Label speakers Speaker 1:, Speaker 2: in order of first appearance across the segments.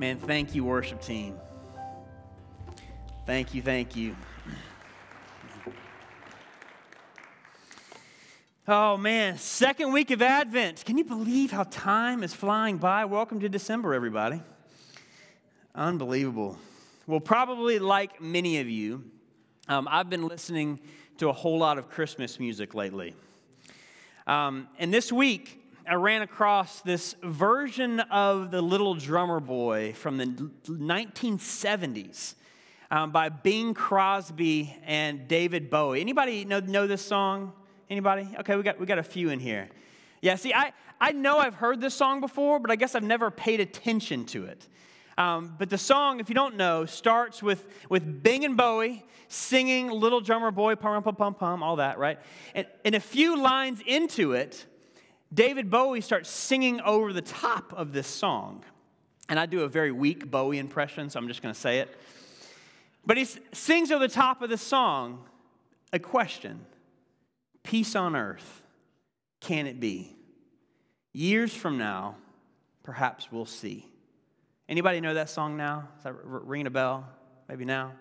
Speaker 1: Man, thank you, worship team. Thank you, thank you. Oh man, second week of Advent. Can you believe how time is flying by? Welcome to December, everybody. Unbelievable. Well, probably like many of you, um, I've been listening to a whole lot of Christmas music lately. Um, and this week, I ran across this version of the Little Drummer Boy from the 1970s um, by Bing Crosby and David Bowie. Anybody know, know this song? Anybody? Okay, we got, we got a few in here. Yeah, see, I, I know I've heard this song before, but I guess I've never paid attention to it. Um, but the song, if you don't know, starts with, with Bing and Bowie singing Little Drummer Boy, pum, pum, pum, pum, all that, right? And, and a few lines into it, David Bowie starts singing over the top of this song. And I do a very weak Bowie impression, so I'm just going to say it. But he sings over the top of the song a question Peace on earth, can it be? Years from now, perhaps we'll see. Anybody know that song now? Is that ringing a bell? Maybe now?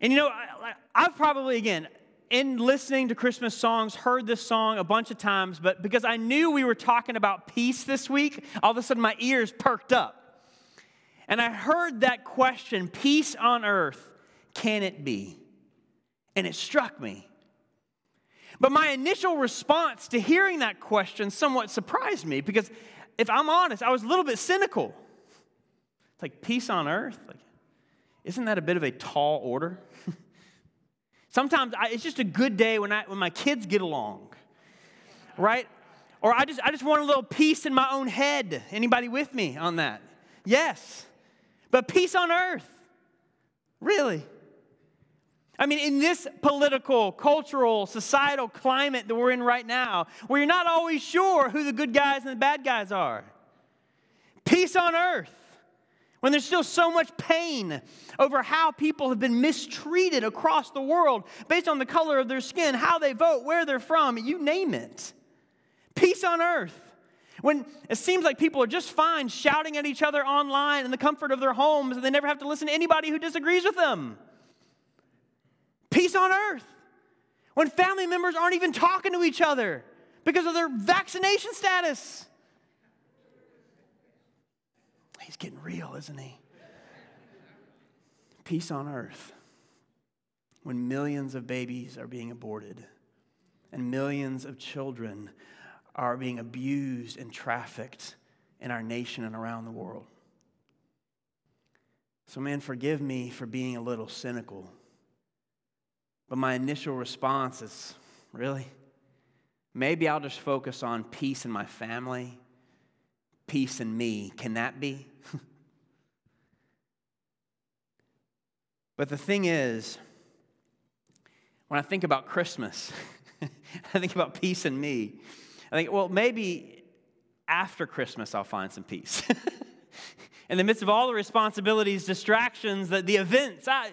Speaker 1: And you know, I, I've probably, again, in listening to Christmas songs, heard this song a bunch of times, but because I knew we were talking about peace this week, all of a sudden my ears perked up. And I heard that question peace on earth, can it be? And it struck me. But my initial response to hearing that question somewhat surprised me because if I'm honest, I was a little bit cynical. It's like peace on earth? Like, isn't that a bit of a tall order? Sometimes I, it's just a good day when, I, when my kids get along, right? Or I just, I just want a little peace in my own head. Anybody with me on that? Yes. But peace on earth. Really? I mean, in this political, cultural, societal climate that we're in right now, where you're not always sure who the good guys and the bad guys are, peace on earth when there's still so much pain over how people have been mistreated across the world based on the color of their skin, how they vote, where they're from, you name it. Peace on earth. When it seems like people are just fine shouting at each other online in the comfort of their homes and they never have to listen to anybody who disagrees with them. Peace on earth. When family members aren't even talking to each other because of their vaccination status. He's getting real, isn't he? Peace on earth when millions of babies are being aborted and millions of children are being abused and trafficked in our nation and around the world. So, man, forgive me for being a little cynical. But my initial response is really? Maybe I'll just focus on peace in my family, peace in me. Can that be? but the thing is, when I think about Christmas, I think about peace in me. I think, well, maybe after Christmas I'll find some peace. in the midst of all the responsibilities, distractions, the, the events, I,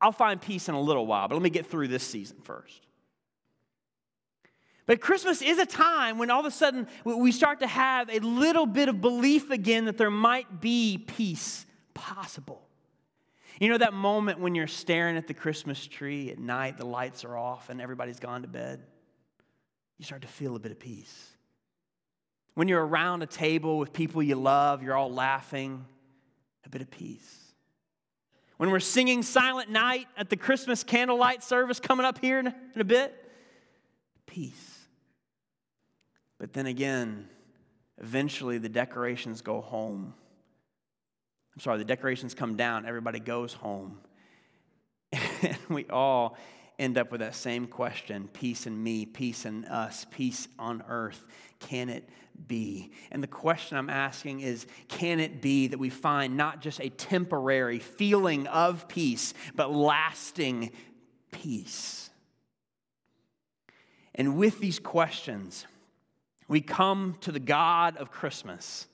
Speaker 1: I'll find peace in a little while, but let me get through this season first. But Christmas is a time when all of a sudden we start to have a little bit of belief again that there might be peace possible. You know that moment when you're staring at the Christmas tree at night, the lights are off, and everybody's gone to bed? You start to feel a bit of peace. When you're around a table with people you love, you're all laughing, a bit of peace. When we're singing Silent Night at the Christmas candlelight service coming up here in a bit, peace. But then again, eventually the decorations go home. I'm sorry, the decorations come down, everybody goes home. and we all end up with that same question peace in me, peace in us, peace on earth. Can it be? And the question I'm asking is can it be that we find not just a temporary feeling of peace, but lasting peace? And with these questions, we come to the God of Christmas.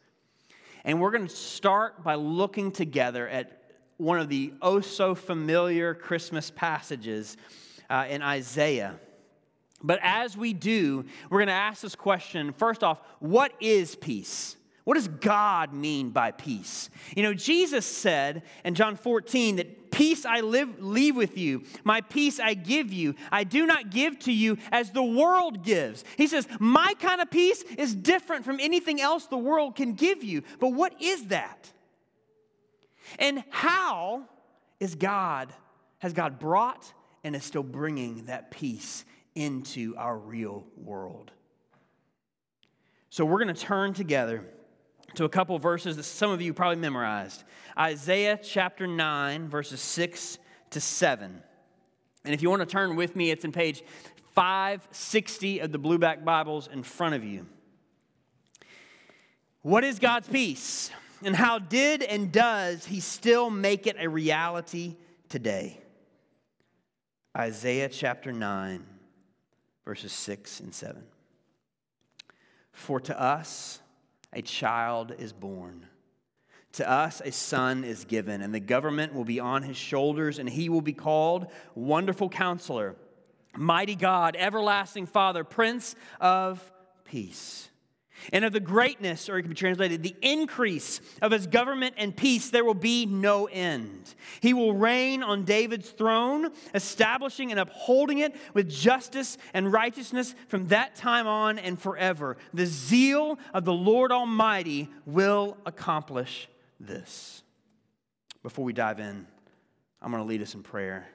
Speaker 1: And we're going to start by looking together at one of the oh so familiar Christmas passages uh, in Isaiah. But as we do, we're going to ask this question first off, what is peace? What does God mean by peace? You know, Jesus said in John 14 that peace I live, leave with you, my peace I give you. I do not give to you as the world gives. He says, My kind of peace is different from anything else the world can give you. But what is that? And how is God, has God brought and is still bringing that peace into our real world? So we're going to turn together to a couple verses that some of you probably memorized Isaiah chapter 9, verses 6 to 7. And if you want to turn with me, it's in page 560 of the Blueback Bibles in front of you. What is God's peace? And how did and does he still make it a reality today? Isaiah chapter 9, verses 6 and 7. For to us, a child is born. To us a son is given, and the government will be on his shoulders, and he will be called Wonderful Counselor, Mighty God, Everlasting Father, Prince of Peace. And of the greatness, or it can be translated, the increase of his government and peace, there will be no end. He will reign on David's throne, establishing and upholding it with justice and righteousness from that time on and forever. The zeal of the Lord Almighty will accomplish this. Before we dive in, I'm going to lead us in prayer.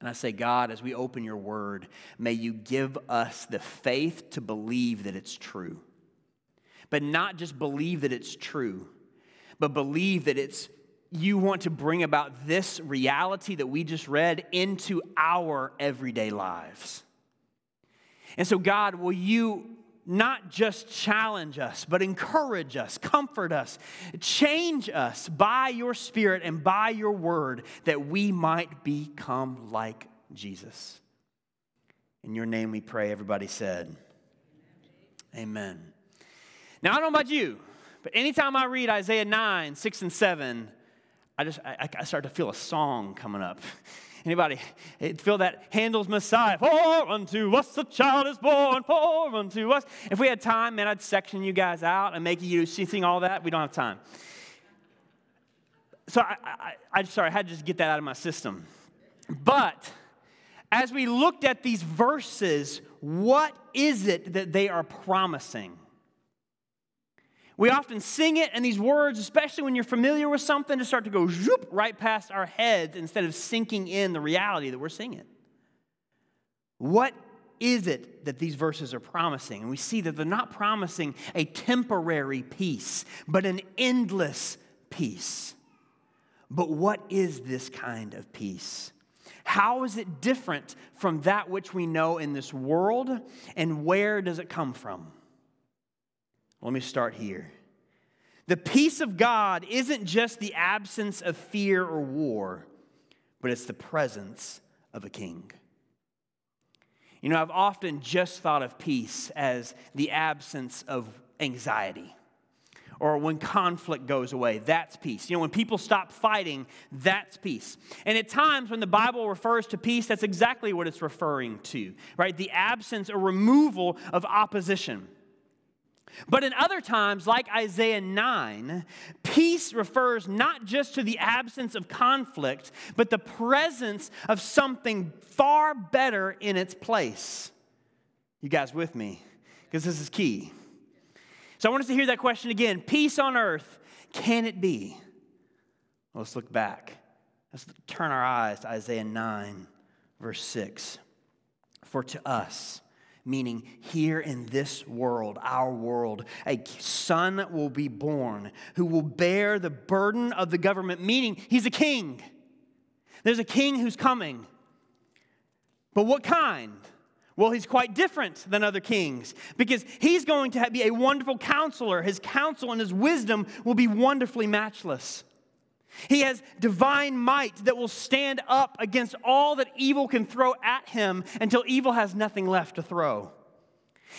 Speaker 1: And I say, God, as we open your word, may you give us the faith to believe that it's true but not just believe that it's true, but believe that it's you want to bring about this reality that we just read into our everyday lives. And so, God, will you not just challenge us, but encourage us, comfort us, change us by your Spirit and by your word that we might become like Jesus. In your name we pray, everybody said, Amen. Now, I don't know about you, but anytime I read Isaiah 9, 6, and 7, I just I, I start to feel a song coming up. Anybody feel that Handel's Messiah? For unto us a child is born, for unto us. If we had time, man, I'd section you guys out and make you sing all that. We don't have time. So I, I, I sorry, I had to just get that out of my system. But as we looked at these verses, what is it that they are promising? We often sing it, and these words, especially when you're familiar with something, just start to go zoop right past our heads instead of sinking in the reality that we're singing. What is it that these verses are promising? And we see that they're not promising a temporary peace, but an endless peace. But what is this kind of peace? How is it different from that which we know in this world, and where does it come from? Let me start here. The peace of God isn't just the absence of fear or war, but it's the presence of a king. You know, I've often just thought of peace as the absence of anxiety or when conflict goes away, that's peace. You know, when people stop fighting, that's peace. And at times when the Bible refers to peace, that's exactly what it's referring to, right? The absence or removal of opposition. But in other times, like Isaiah 9, peace refers not just to the absence of conflict, but the presence of something far better in its place. You guys with me? Because this is key. So I want us to hear that question again. Peace on earth, can it be? Well, let's look back. Let's turn our eyes to Isaiah 9, verse 6. For to us, meaning here in this world, our world, a son will be born who will bear the burden of the government, meaning he's a king. There's a king who's coming. But what kind? Well, he's quite different than other kings because he's going to be a wonderful counselor. His counsel and his wisdom will be wonderfully matchless. He has divine might that will stand up against all that evil can throw at him until evil has nothing left to throw.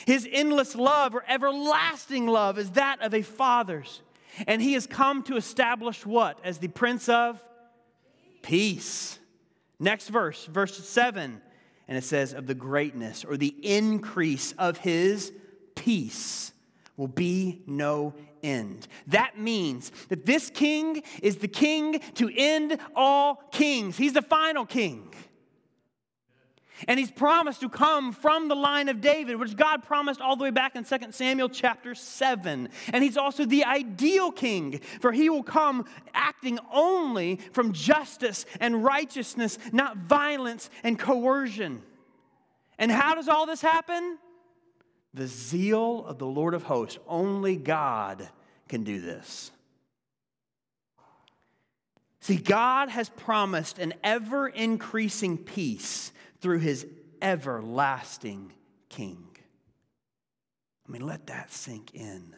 Speaker 1: His endless love or everlasting love is that of a father's. And he has come to establish what? As the Prince of Peace. Next verse, verse 7. And it says, of the greatness or the increase of his peace. will be no end. That means that this king is the king to end all kings. He's the final king. And he's promised to come from the line of David, which God promised all the way back in 2 Samuel chapter 7. And he's also the ideal king, for he will come acting only from justice and righteousness, not violence and coercion. And how does all this happen? The zeal of the Lord of hosts. Only God can do this. See, God has promised an ever increasing peace through his everlasting King. I mean, let that sink in.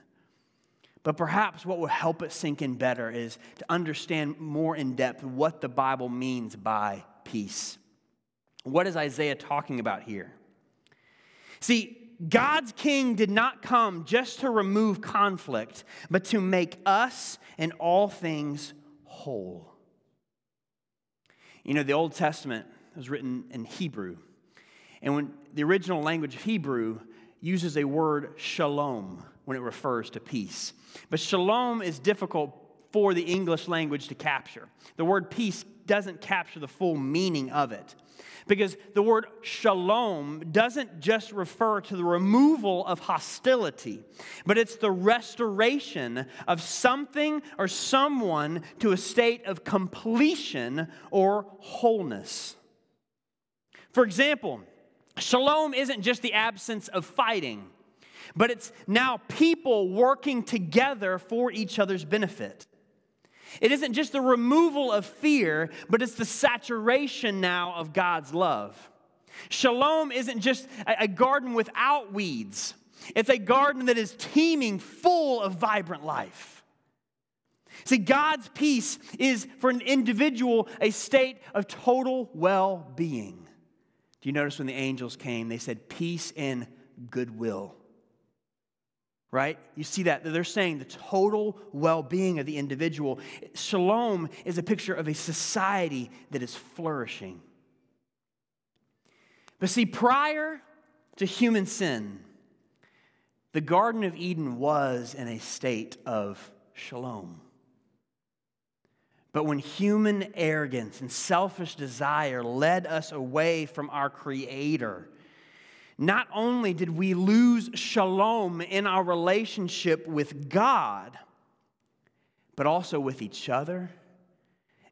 Speaker 1: But perhaps what will help it sink in better is to understand more in depth what the Bible means by peace. What is Isaiah talking about here? See, God's king did not come just to remove conflict, but to make us and all things whole. You know, the Old Testament was written in Hebrew. And when the original language of Hebrew uses a word shalom when it refers to peace. But shalom is difficult for the English language to capture. The word peace doesn't capture the full meaning of it. Because the word shalom doesn't just refer to the removal of hostility, but it's the restoration of something or someone to a state of completion or wholeness. For example, shalom isn't just the absence of fighting, but it's now people working together for each other's benefit. It isn't just the removal of fear, but it's the saturation now of God's love. Shalom isn't just a garden without weeds, it's a garden that is teeming full of vibrant life. See, God's peace is for an individual a state of total well being. Do you notice when the angels came, they said, Peace and goodwill? Right? You see that? They're saying the total well being of the individual. Shalom is a picture of a society that is flourishing. But see, prior to human sin, the Garden of Eden was in a state of shalom. But when human arrogance and selfish desire led us away from our Creator, not only did we lose shalom in our relationship with God, but also with each other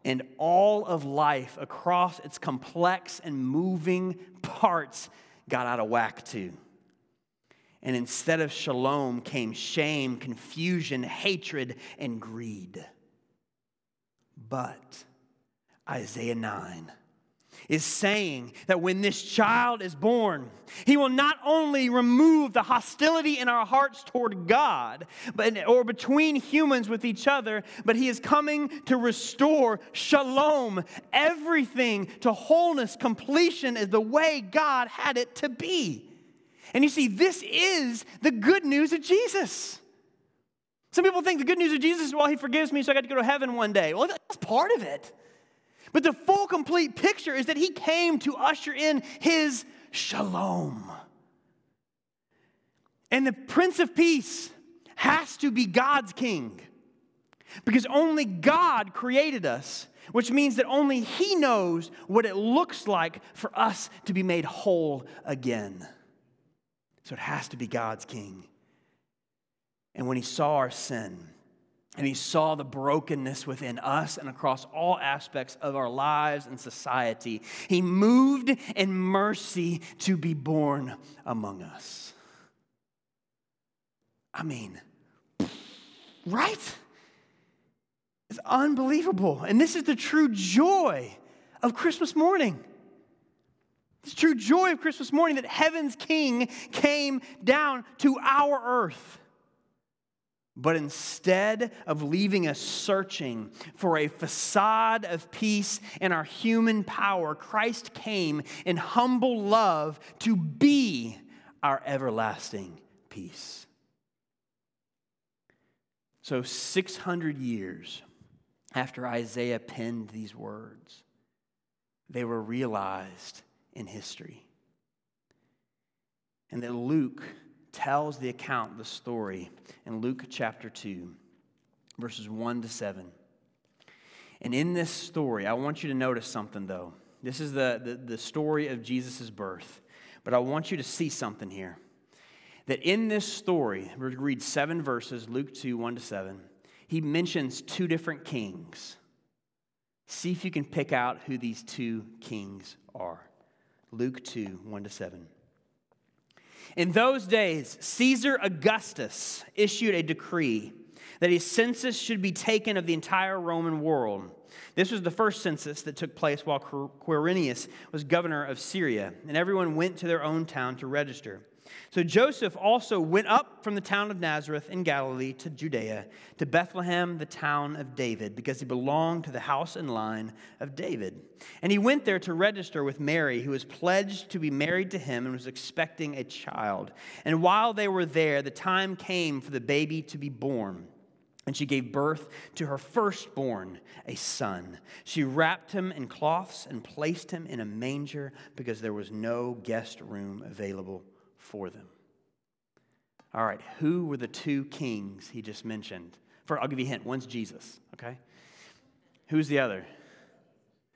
Speaker 1: and all of life across its complex and moving parts got out of whack too. And instead of shalom came shame, confusion, hatred, and greed. But Isaiah 9 is saying that when this child is born, he will not only remove the hostility in our hearts toward God but, or between humans with each other, but he is coming to restore shalom, everything to wholeness, completion is the way God had it to be. And you see, this is the good news of Jesus. Some people think the good news of Jesus is, well, he forgives me, so I got to go to heaven one day. Well, that's part of it. But the full, complete picture is that he came to usher in his shalom. And the Prince of Peace has to be God's king because only God created us, which means that only He knows what it looks like for us to be made whole again. So it has to be God's king. And when he saw our sin, and he saw the brokenness within us and across all aspects of our lives and society, he moved in mercy to be born among us. I mean, right? It's unbelievable. And this is the true joy of Christmas morning. It's true joy of Christmas morning that heaven's King came down to our earth. But instead of leaving us searching for a facade of peace in our human power, Christ came in humble love to be our everlasting peace. So, 600 years after Isaiah penned these words, they were realized in history. And that Luke tells the account, the story in Luke chapter 2, verses 1 to 7. And in this story, I want you to notice something, though. This is the, the, the story of Jesus' birth. But I want you to see something here. That in this story, to read seven verses, Luke 2, 1 to 7. He mentions two different kings. See if you can pick out who these two kings are. Luke 2, 1 to 7. In those days, Caesar Augustus issued a decree that a census should be taken of the entire Roman world. This was the first census that took place while Quirinius was governor of Syria, and everyone went to their own town to register. So Joseph also went up from the town of Nazareth in Galilee to Judea, to Bethlehem, the town of David, because he belonged to the house and line of David. And he went there to register with Mary, who was pledged to be married to him and was expecting a child. And while they were there, the time came for the baby to be born. And she gave birth to her firstborn, a son. She wrapped him in cloths and placed him in a manger because there was no guest room available for them. All right, who were the two kings he just mentioned? For I'll give you a hint. One's Jesus, okay? Who's the other?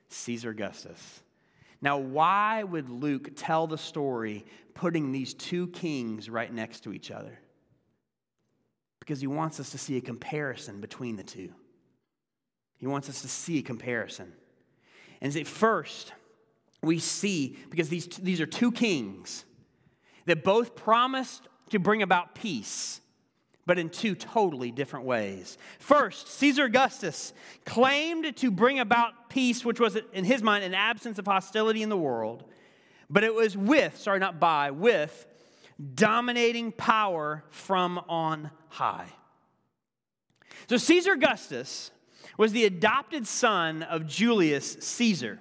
Speaker 1: Caesar Augustus. Now, why would Luke tell the story putting these two kings right next to each other? Because he wants us to see a comparison between the two. He wants us to see a comparison. And at first, we see, because these, these are two kings that both promised to bring about peace, but in two totally different ways. First, Caesar Augustus claimed to bring about peace, which was, in his mind, an absence of hostility in the world, but it was with, sorry, not by, with dominating power from on high. So Caesar Augustus was the adopted son of Julius Caesar.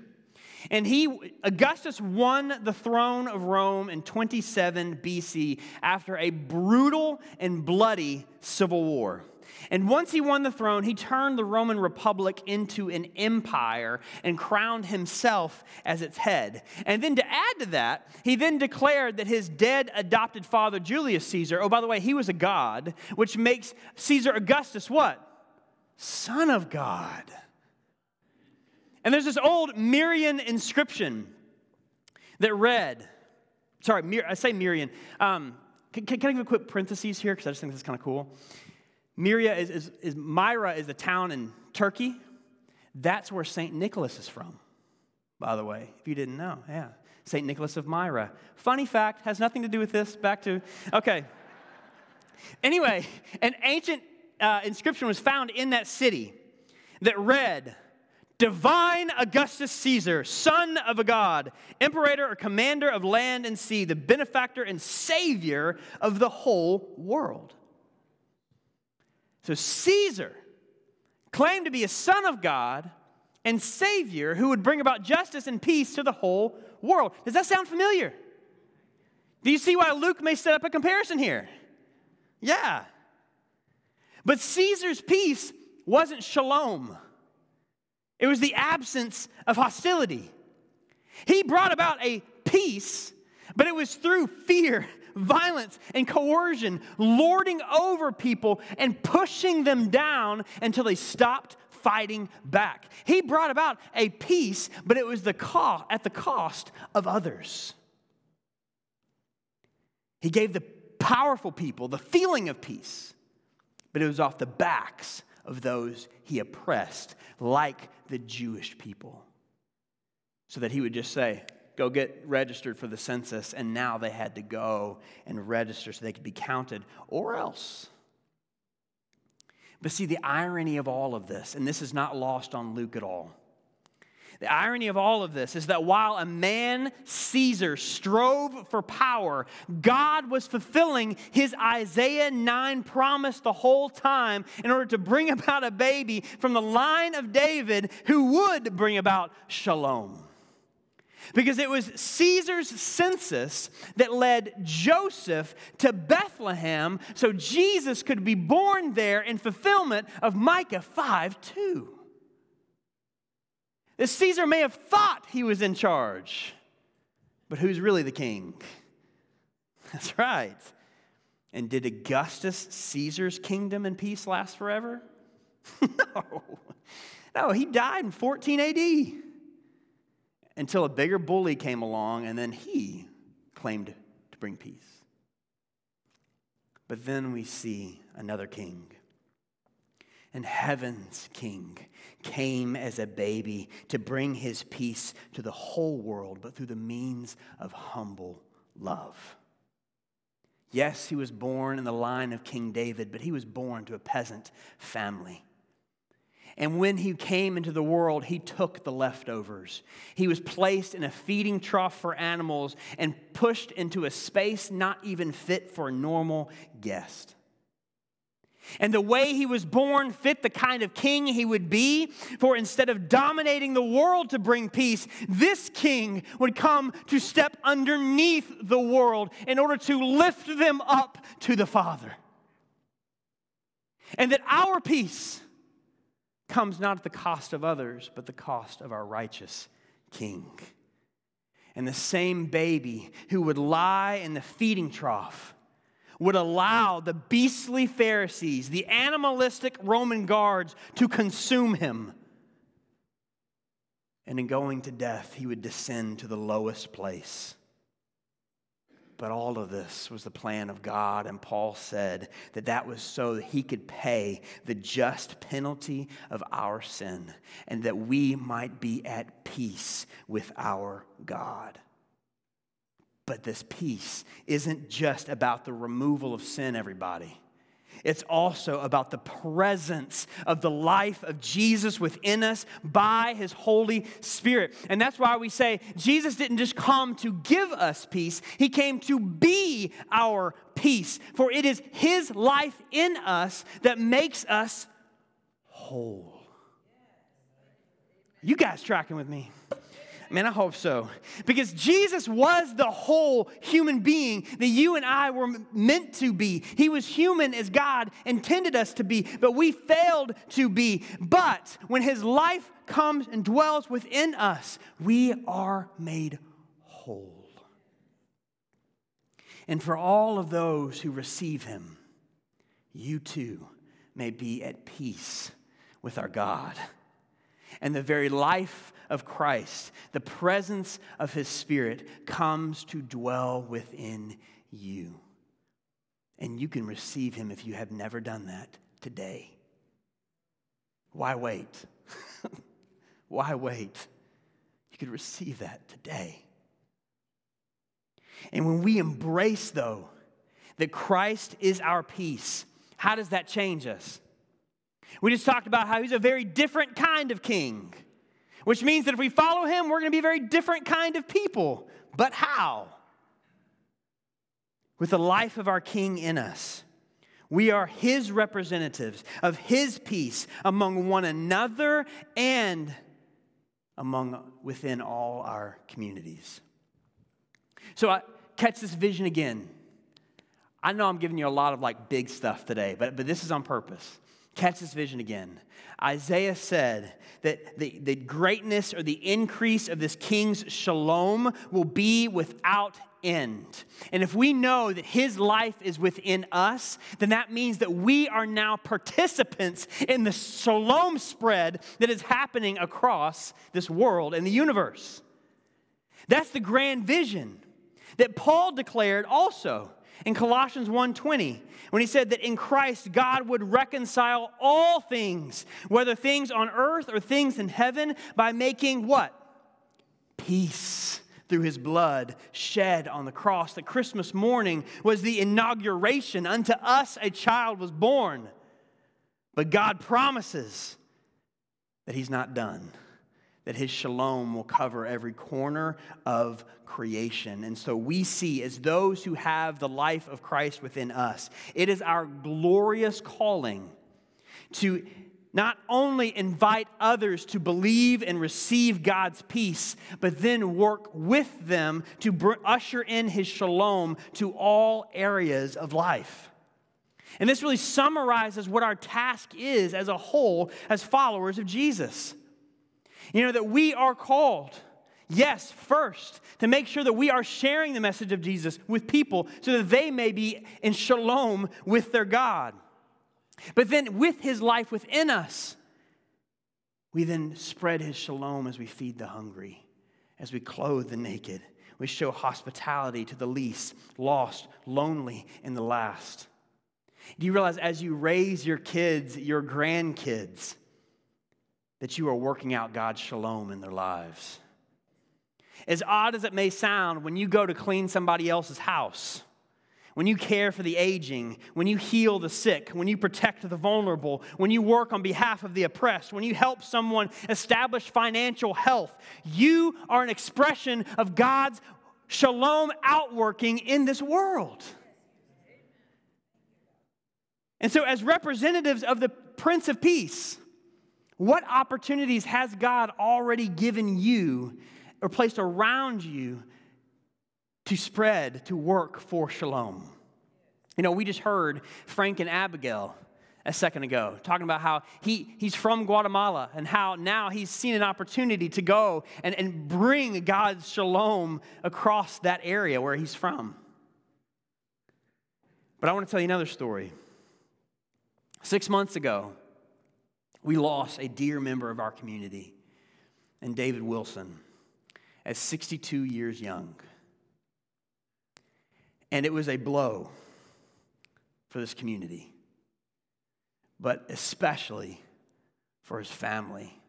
Speaker 1: And he, Augustus won the throne of Rome in 27 BC after a brutal and bloody civil war. And once he won the throne, he turned the Roman Republic into an empire and crowned himself as its head. And then to add to that, he then declared that his dead adopted father, Julius Caesar, oh, by the way, he was a god, which makes Caesar Augustus what? Son of God. And there's this old Marian inscription that read, sorry, I say Marian. Um, can, can, I give a quick parentheses here? Because I just think this is kind of cool. Myria is, is, is, Myra is a town in Turkey. That's where St. Nicholas is from, by the way, if you didn't know. Yeah. St. Nicholas of Myra. Funny fact, has nothing to do with this. Back to, okay. anyway, an ancient uh, inscription was found in that city that read, Divine Augustus Caesar, son of a god, emperor or commander of land and sea, the benefactor and savior of the whole world. So Caesar claimed to be a son of God and savior who would bring about justice and peace to the whole world. Does that sound familiar? Do you see why Luke may set up a comparison here? Yeah. But Caesar's peace wasn't shalom. It was the absence of hostility. He brought about a peace, but it was through fear, violence, and coercion, lording over people and pushing them down until they stopped fighting back. He brought about a peace, but it was the co- at the cost of others. He gave the powerful people the feeling of peace, but it was off the backs of those he oppressed, like the Jewish people. So that he would just say, Go get registered for the census, and now they had to go and register so they could be counted, or else. But see, the irony of all of this, and this is not lost on Luke at all the irony of all of this is that while a man, Caesar, strove for power, God was fulfilling his Isaiah 9 promise the whole time in order to bring about a baby from the line of David who would bring about shalom. Because it was Caesar's census that led Joseph to Bethlehem so Jesus could be born there in fulfillment of Micah 5 2. That Caesar may have thought he was in charge, but who's really the king? That's right. And did Augustus Caesar's kingdom and peace last forever? no. No, he died in 14 AD until a bigger bully came along and then he claimed to bring peace. But then we see another king. And heaven's king came as a baby to bring his peace to the whole world, but through the means of humble love. Yes, he was born in the line of King David, but he was born to a peasant family. And when he came into the world, he took the leftovers. He was placed in a feeding trough for animals and pushed into a space not even fit for a normal guest. And the way he was born fit the kind of king he would be. For instead of dominating the world to bring peace, this king would come to step underneath the world in order to lift them up to the Father. And that our peace comes not at the cost of others, but the cost of our righteous king. And the same baby who would lie in the feeding trough would allow the beastly Pharisees, the animalistic Roman guards, to consume him. And in going to death, he would descend to the lowest place but all of this was the plan of God. And Paul said that that was so that he could pay the just penalty of our sin and that we might be at peace with our God. But this peace isn't just about the removal of sin, everybody. It's also about the presence of the life of Jesus within us by his Holy Spirit. And that's why we say Jesus didn't just come to give us peace, he came to be our peace. For it is his life in us that makes us whole. You guys tracking with me? Man, I hope so. Because Jesus was the whole human being that you and I were meant to be. He was human as God intended us to be, but we failed to be. But when His life comes and dwells within us, we are made whole. And for all of those who receive Him, you too may be at peace with our God. And the very life of Christ, the presence of his Spirit comes to dwell within you. And you can receive him if you have never done that today. Why wait? Why wait? You could receive that today. And when we embrace, though, that Christ is our peace, how does that change us? We just talked about how he's a very different kind of king which means that if we follow him, we're going to be a very different kind of people. But how? With the life of our king in us. We are his representatives of his peace among one another and among within all our communities. So I catch this vision again. I know I'm giving you a lot of like big stuff today, but, but this is on purpose. Catch this vision again. Isaiah said that the, the greatness or the increase of this king's shalom will be without end. And if we know that his life is within us, then that means that we are now participants in the shalom spread that is happening across this world and the universe. That's the grand vision that Paul declared also in Colossians 1:20 when he said that in Christ God would reconcile all things, whether things on earth or things in heaven, by making what? Peace through his blood shed on the cross. That Christmas morning was the inauguration. Unto us a child was born. But God promises that he's not done that his shalom will cover every corner of creation. And so we see, as those who have the life of Christ within us, it is our glorious calling to not only invite others to believe and receive God's peace, but then work with them to usher in his shalom to all areas of life. And this really summarizes what our task is as a whole as followers of Jesus. You know, that we are called. Yes, first, to make sure that we are sharing the message of Jesus with people so that they may be in shalom with their God. But then, with his life within us, we then spread his shalom as we feed the hungry, as we clothe the naked. We show hospitality to the least, lost, lonely, and the last. Do you realize as you raise your kids, your grandkids, that you are working out God's shalom in their lives? As odd as it may sound, when you go to clean somebody else's house, when you care for the aging, when you heal the sick, when you protect the vulnerable, when you work on behalf of the oppressed, when you help someone establish financial health, you are an expression of God's shalom outworking in this world. And so, as representatives of the Prince of Peace, what opportunities has God already given you or placed around you to spread, to work for shalom. You know, we just heard Frank and Abigail a second ago talking about how he, he's from Guatemala and how now he's seen an opportunity to go and, and bring God's shalom across that area where he's from. But I want to tell you another story. Six months ago, we lost a dear member of our community, and David Wilson at 62 years young. And it was a blow for this community, but especially for his family,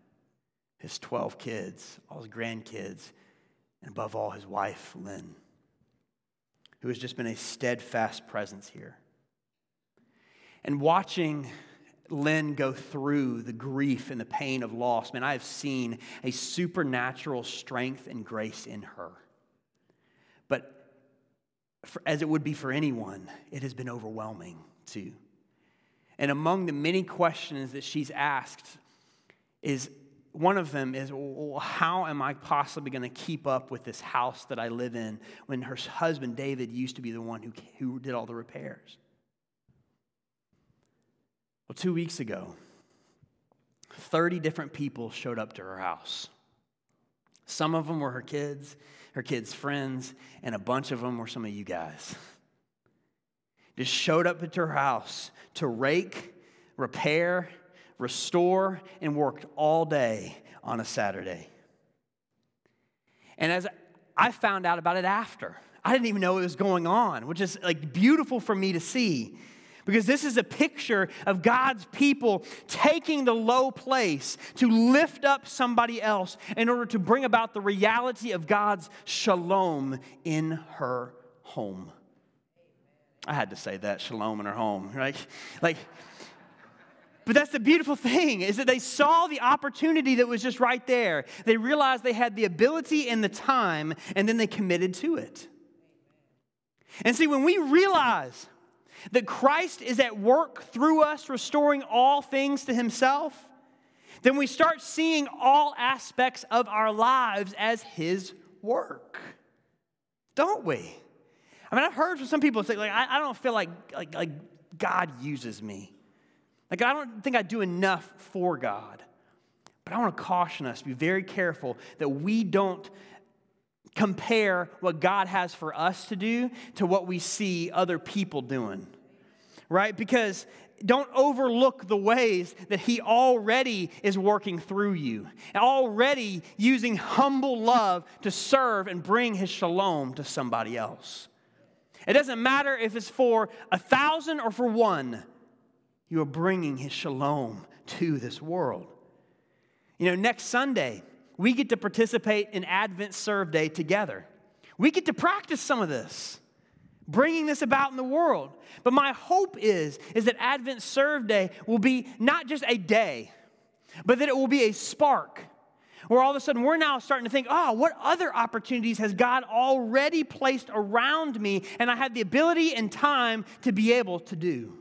Speaker 1: his 12 kids, all his grandkids, and above all, his wife, Lynn, who has just been a steadfast presence here. And watching Lynn go through the grief and the pain of loss, man, I have seen a supernatural strength and grace in her. But for, as it would be for anyone, it has been overwhelming too. And among the many questions that she's asked is one of them is, well, how am I possibly going to keep up with this house that I live in when her husband David used to be the one who, who did all the repairs? Well, two weeks ago, 30 different people showed up to her house. Some of them were her kids, her kids' friends, and a bunch of them were some of you guys. Just showed up at her house to rake, repair, restore, and worked all day on a Saturday. And as I found out about it after, I didn't even know it was going on, which is like beautiful for me to see because this is a picture of God's people taking the low place to lift up somebody else in order to bring about the reality of God's shalom in her home. I had to say that shalom in her home, right? Like, but that's the beautiful thing is that they saw the opportunity that was just right there. They realized they had the ability and the time, and then they committed to it. And see, when we realize that Christ is at work through us, restoring all things to himself, then we start seeing all aspects of our lives as his work. Don't we? I mean, I've heard from some people say, like, I, I don't feel like, like, like God uses me. Like, I don't think I do enough for God. But I want to caution us, to be very careful that we don't compare what God has for us to do to what we see other people doing, right? Because don't overlook the ways that He already is working through you, already using humble love to serve and bring His shalom to somebody else. It doesn't matter if it's for a thousand or for one, you are bringing His shalom to this world. You know, next Sunday, we get to participate in Advent Serve Day together. We get to practice some of this, bringing this about in the world. But my hope is, is that Advent Serve Day will be not just a day, but that it will be a spark where all of a sudden we're now starting to think, oh, what other opportunities has God already placed around me and I have the ability and time to be able to do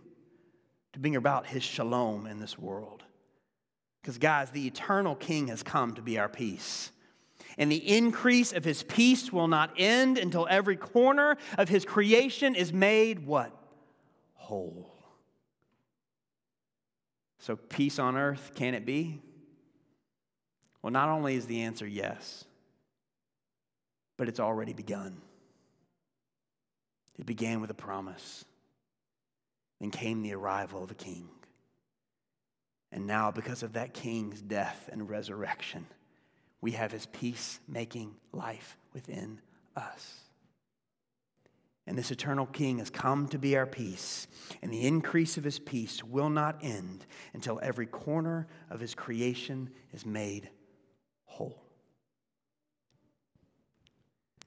Speaker 1: to bring about His shalom in this world? Because, guys, the eternal King has come to be our peace. And the increase of his peace will not end until every corner of his creation is made what? Whole. So, peace on earth, can it be? Well, not only is the answer yes, but it's already begun. It began with a promise. Then came the arrival of a king. And now, because of that king's death and resurrection, we have his peace-making life within us. And this eternal king has come to be our peace, and the increase of his peace will not end until every corner of his creation is made whole.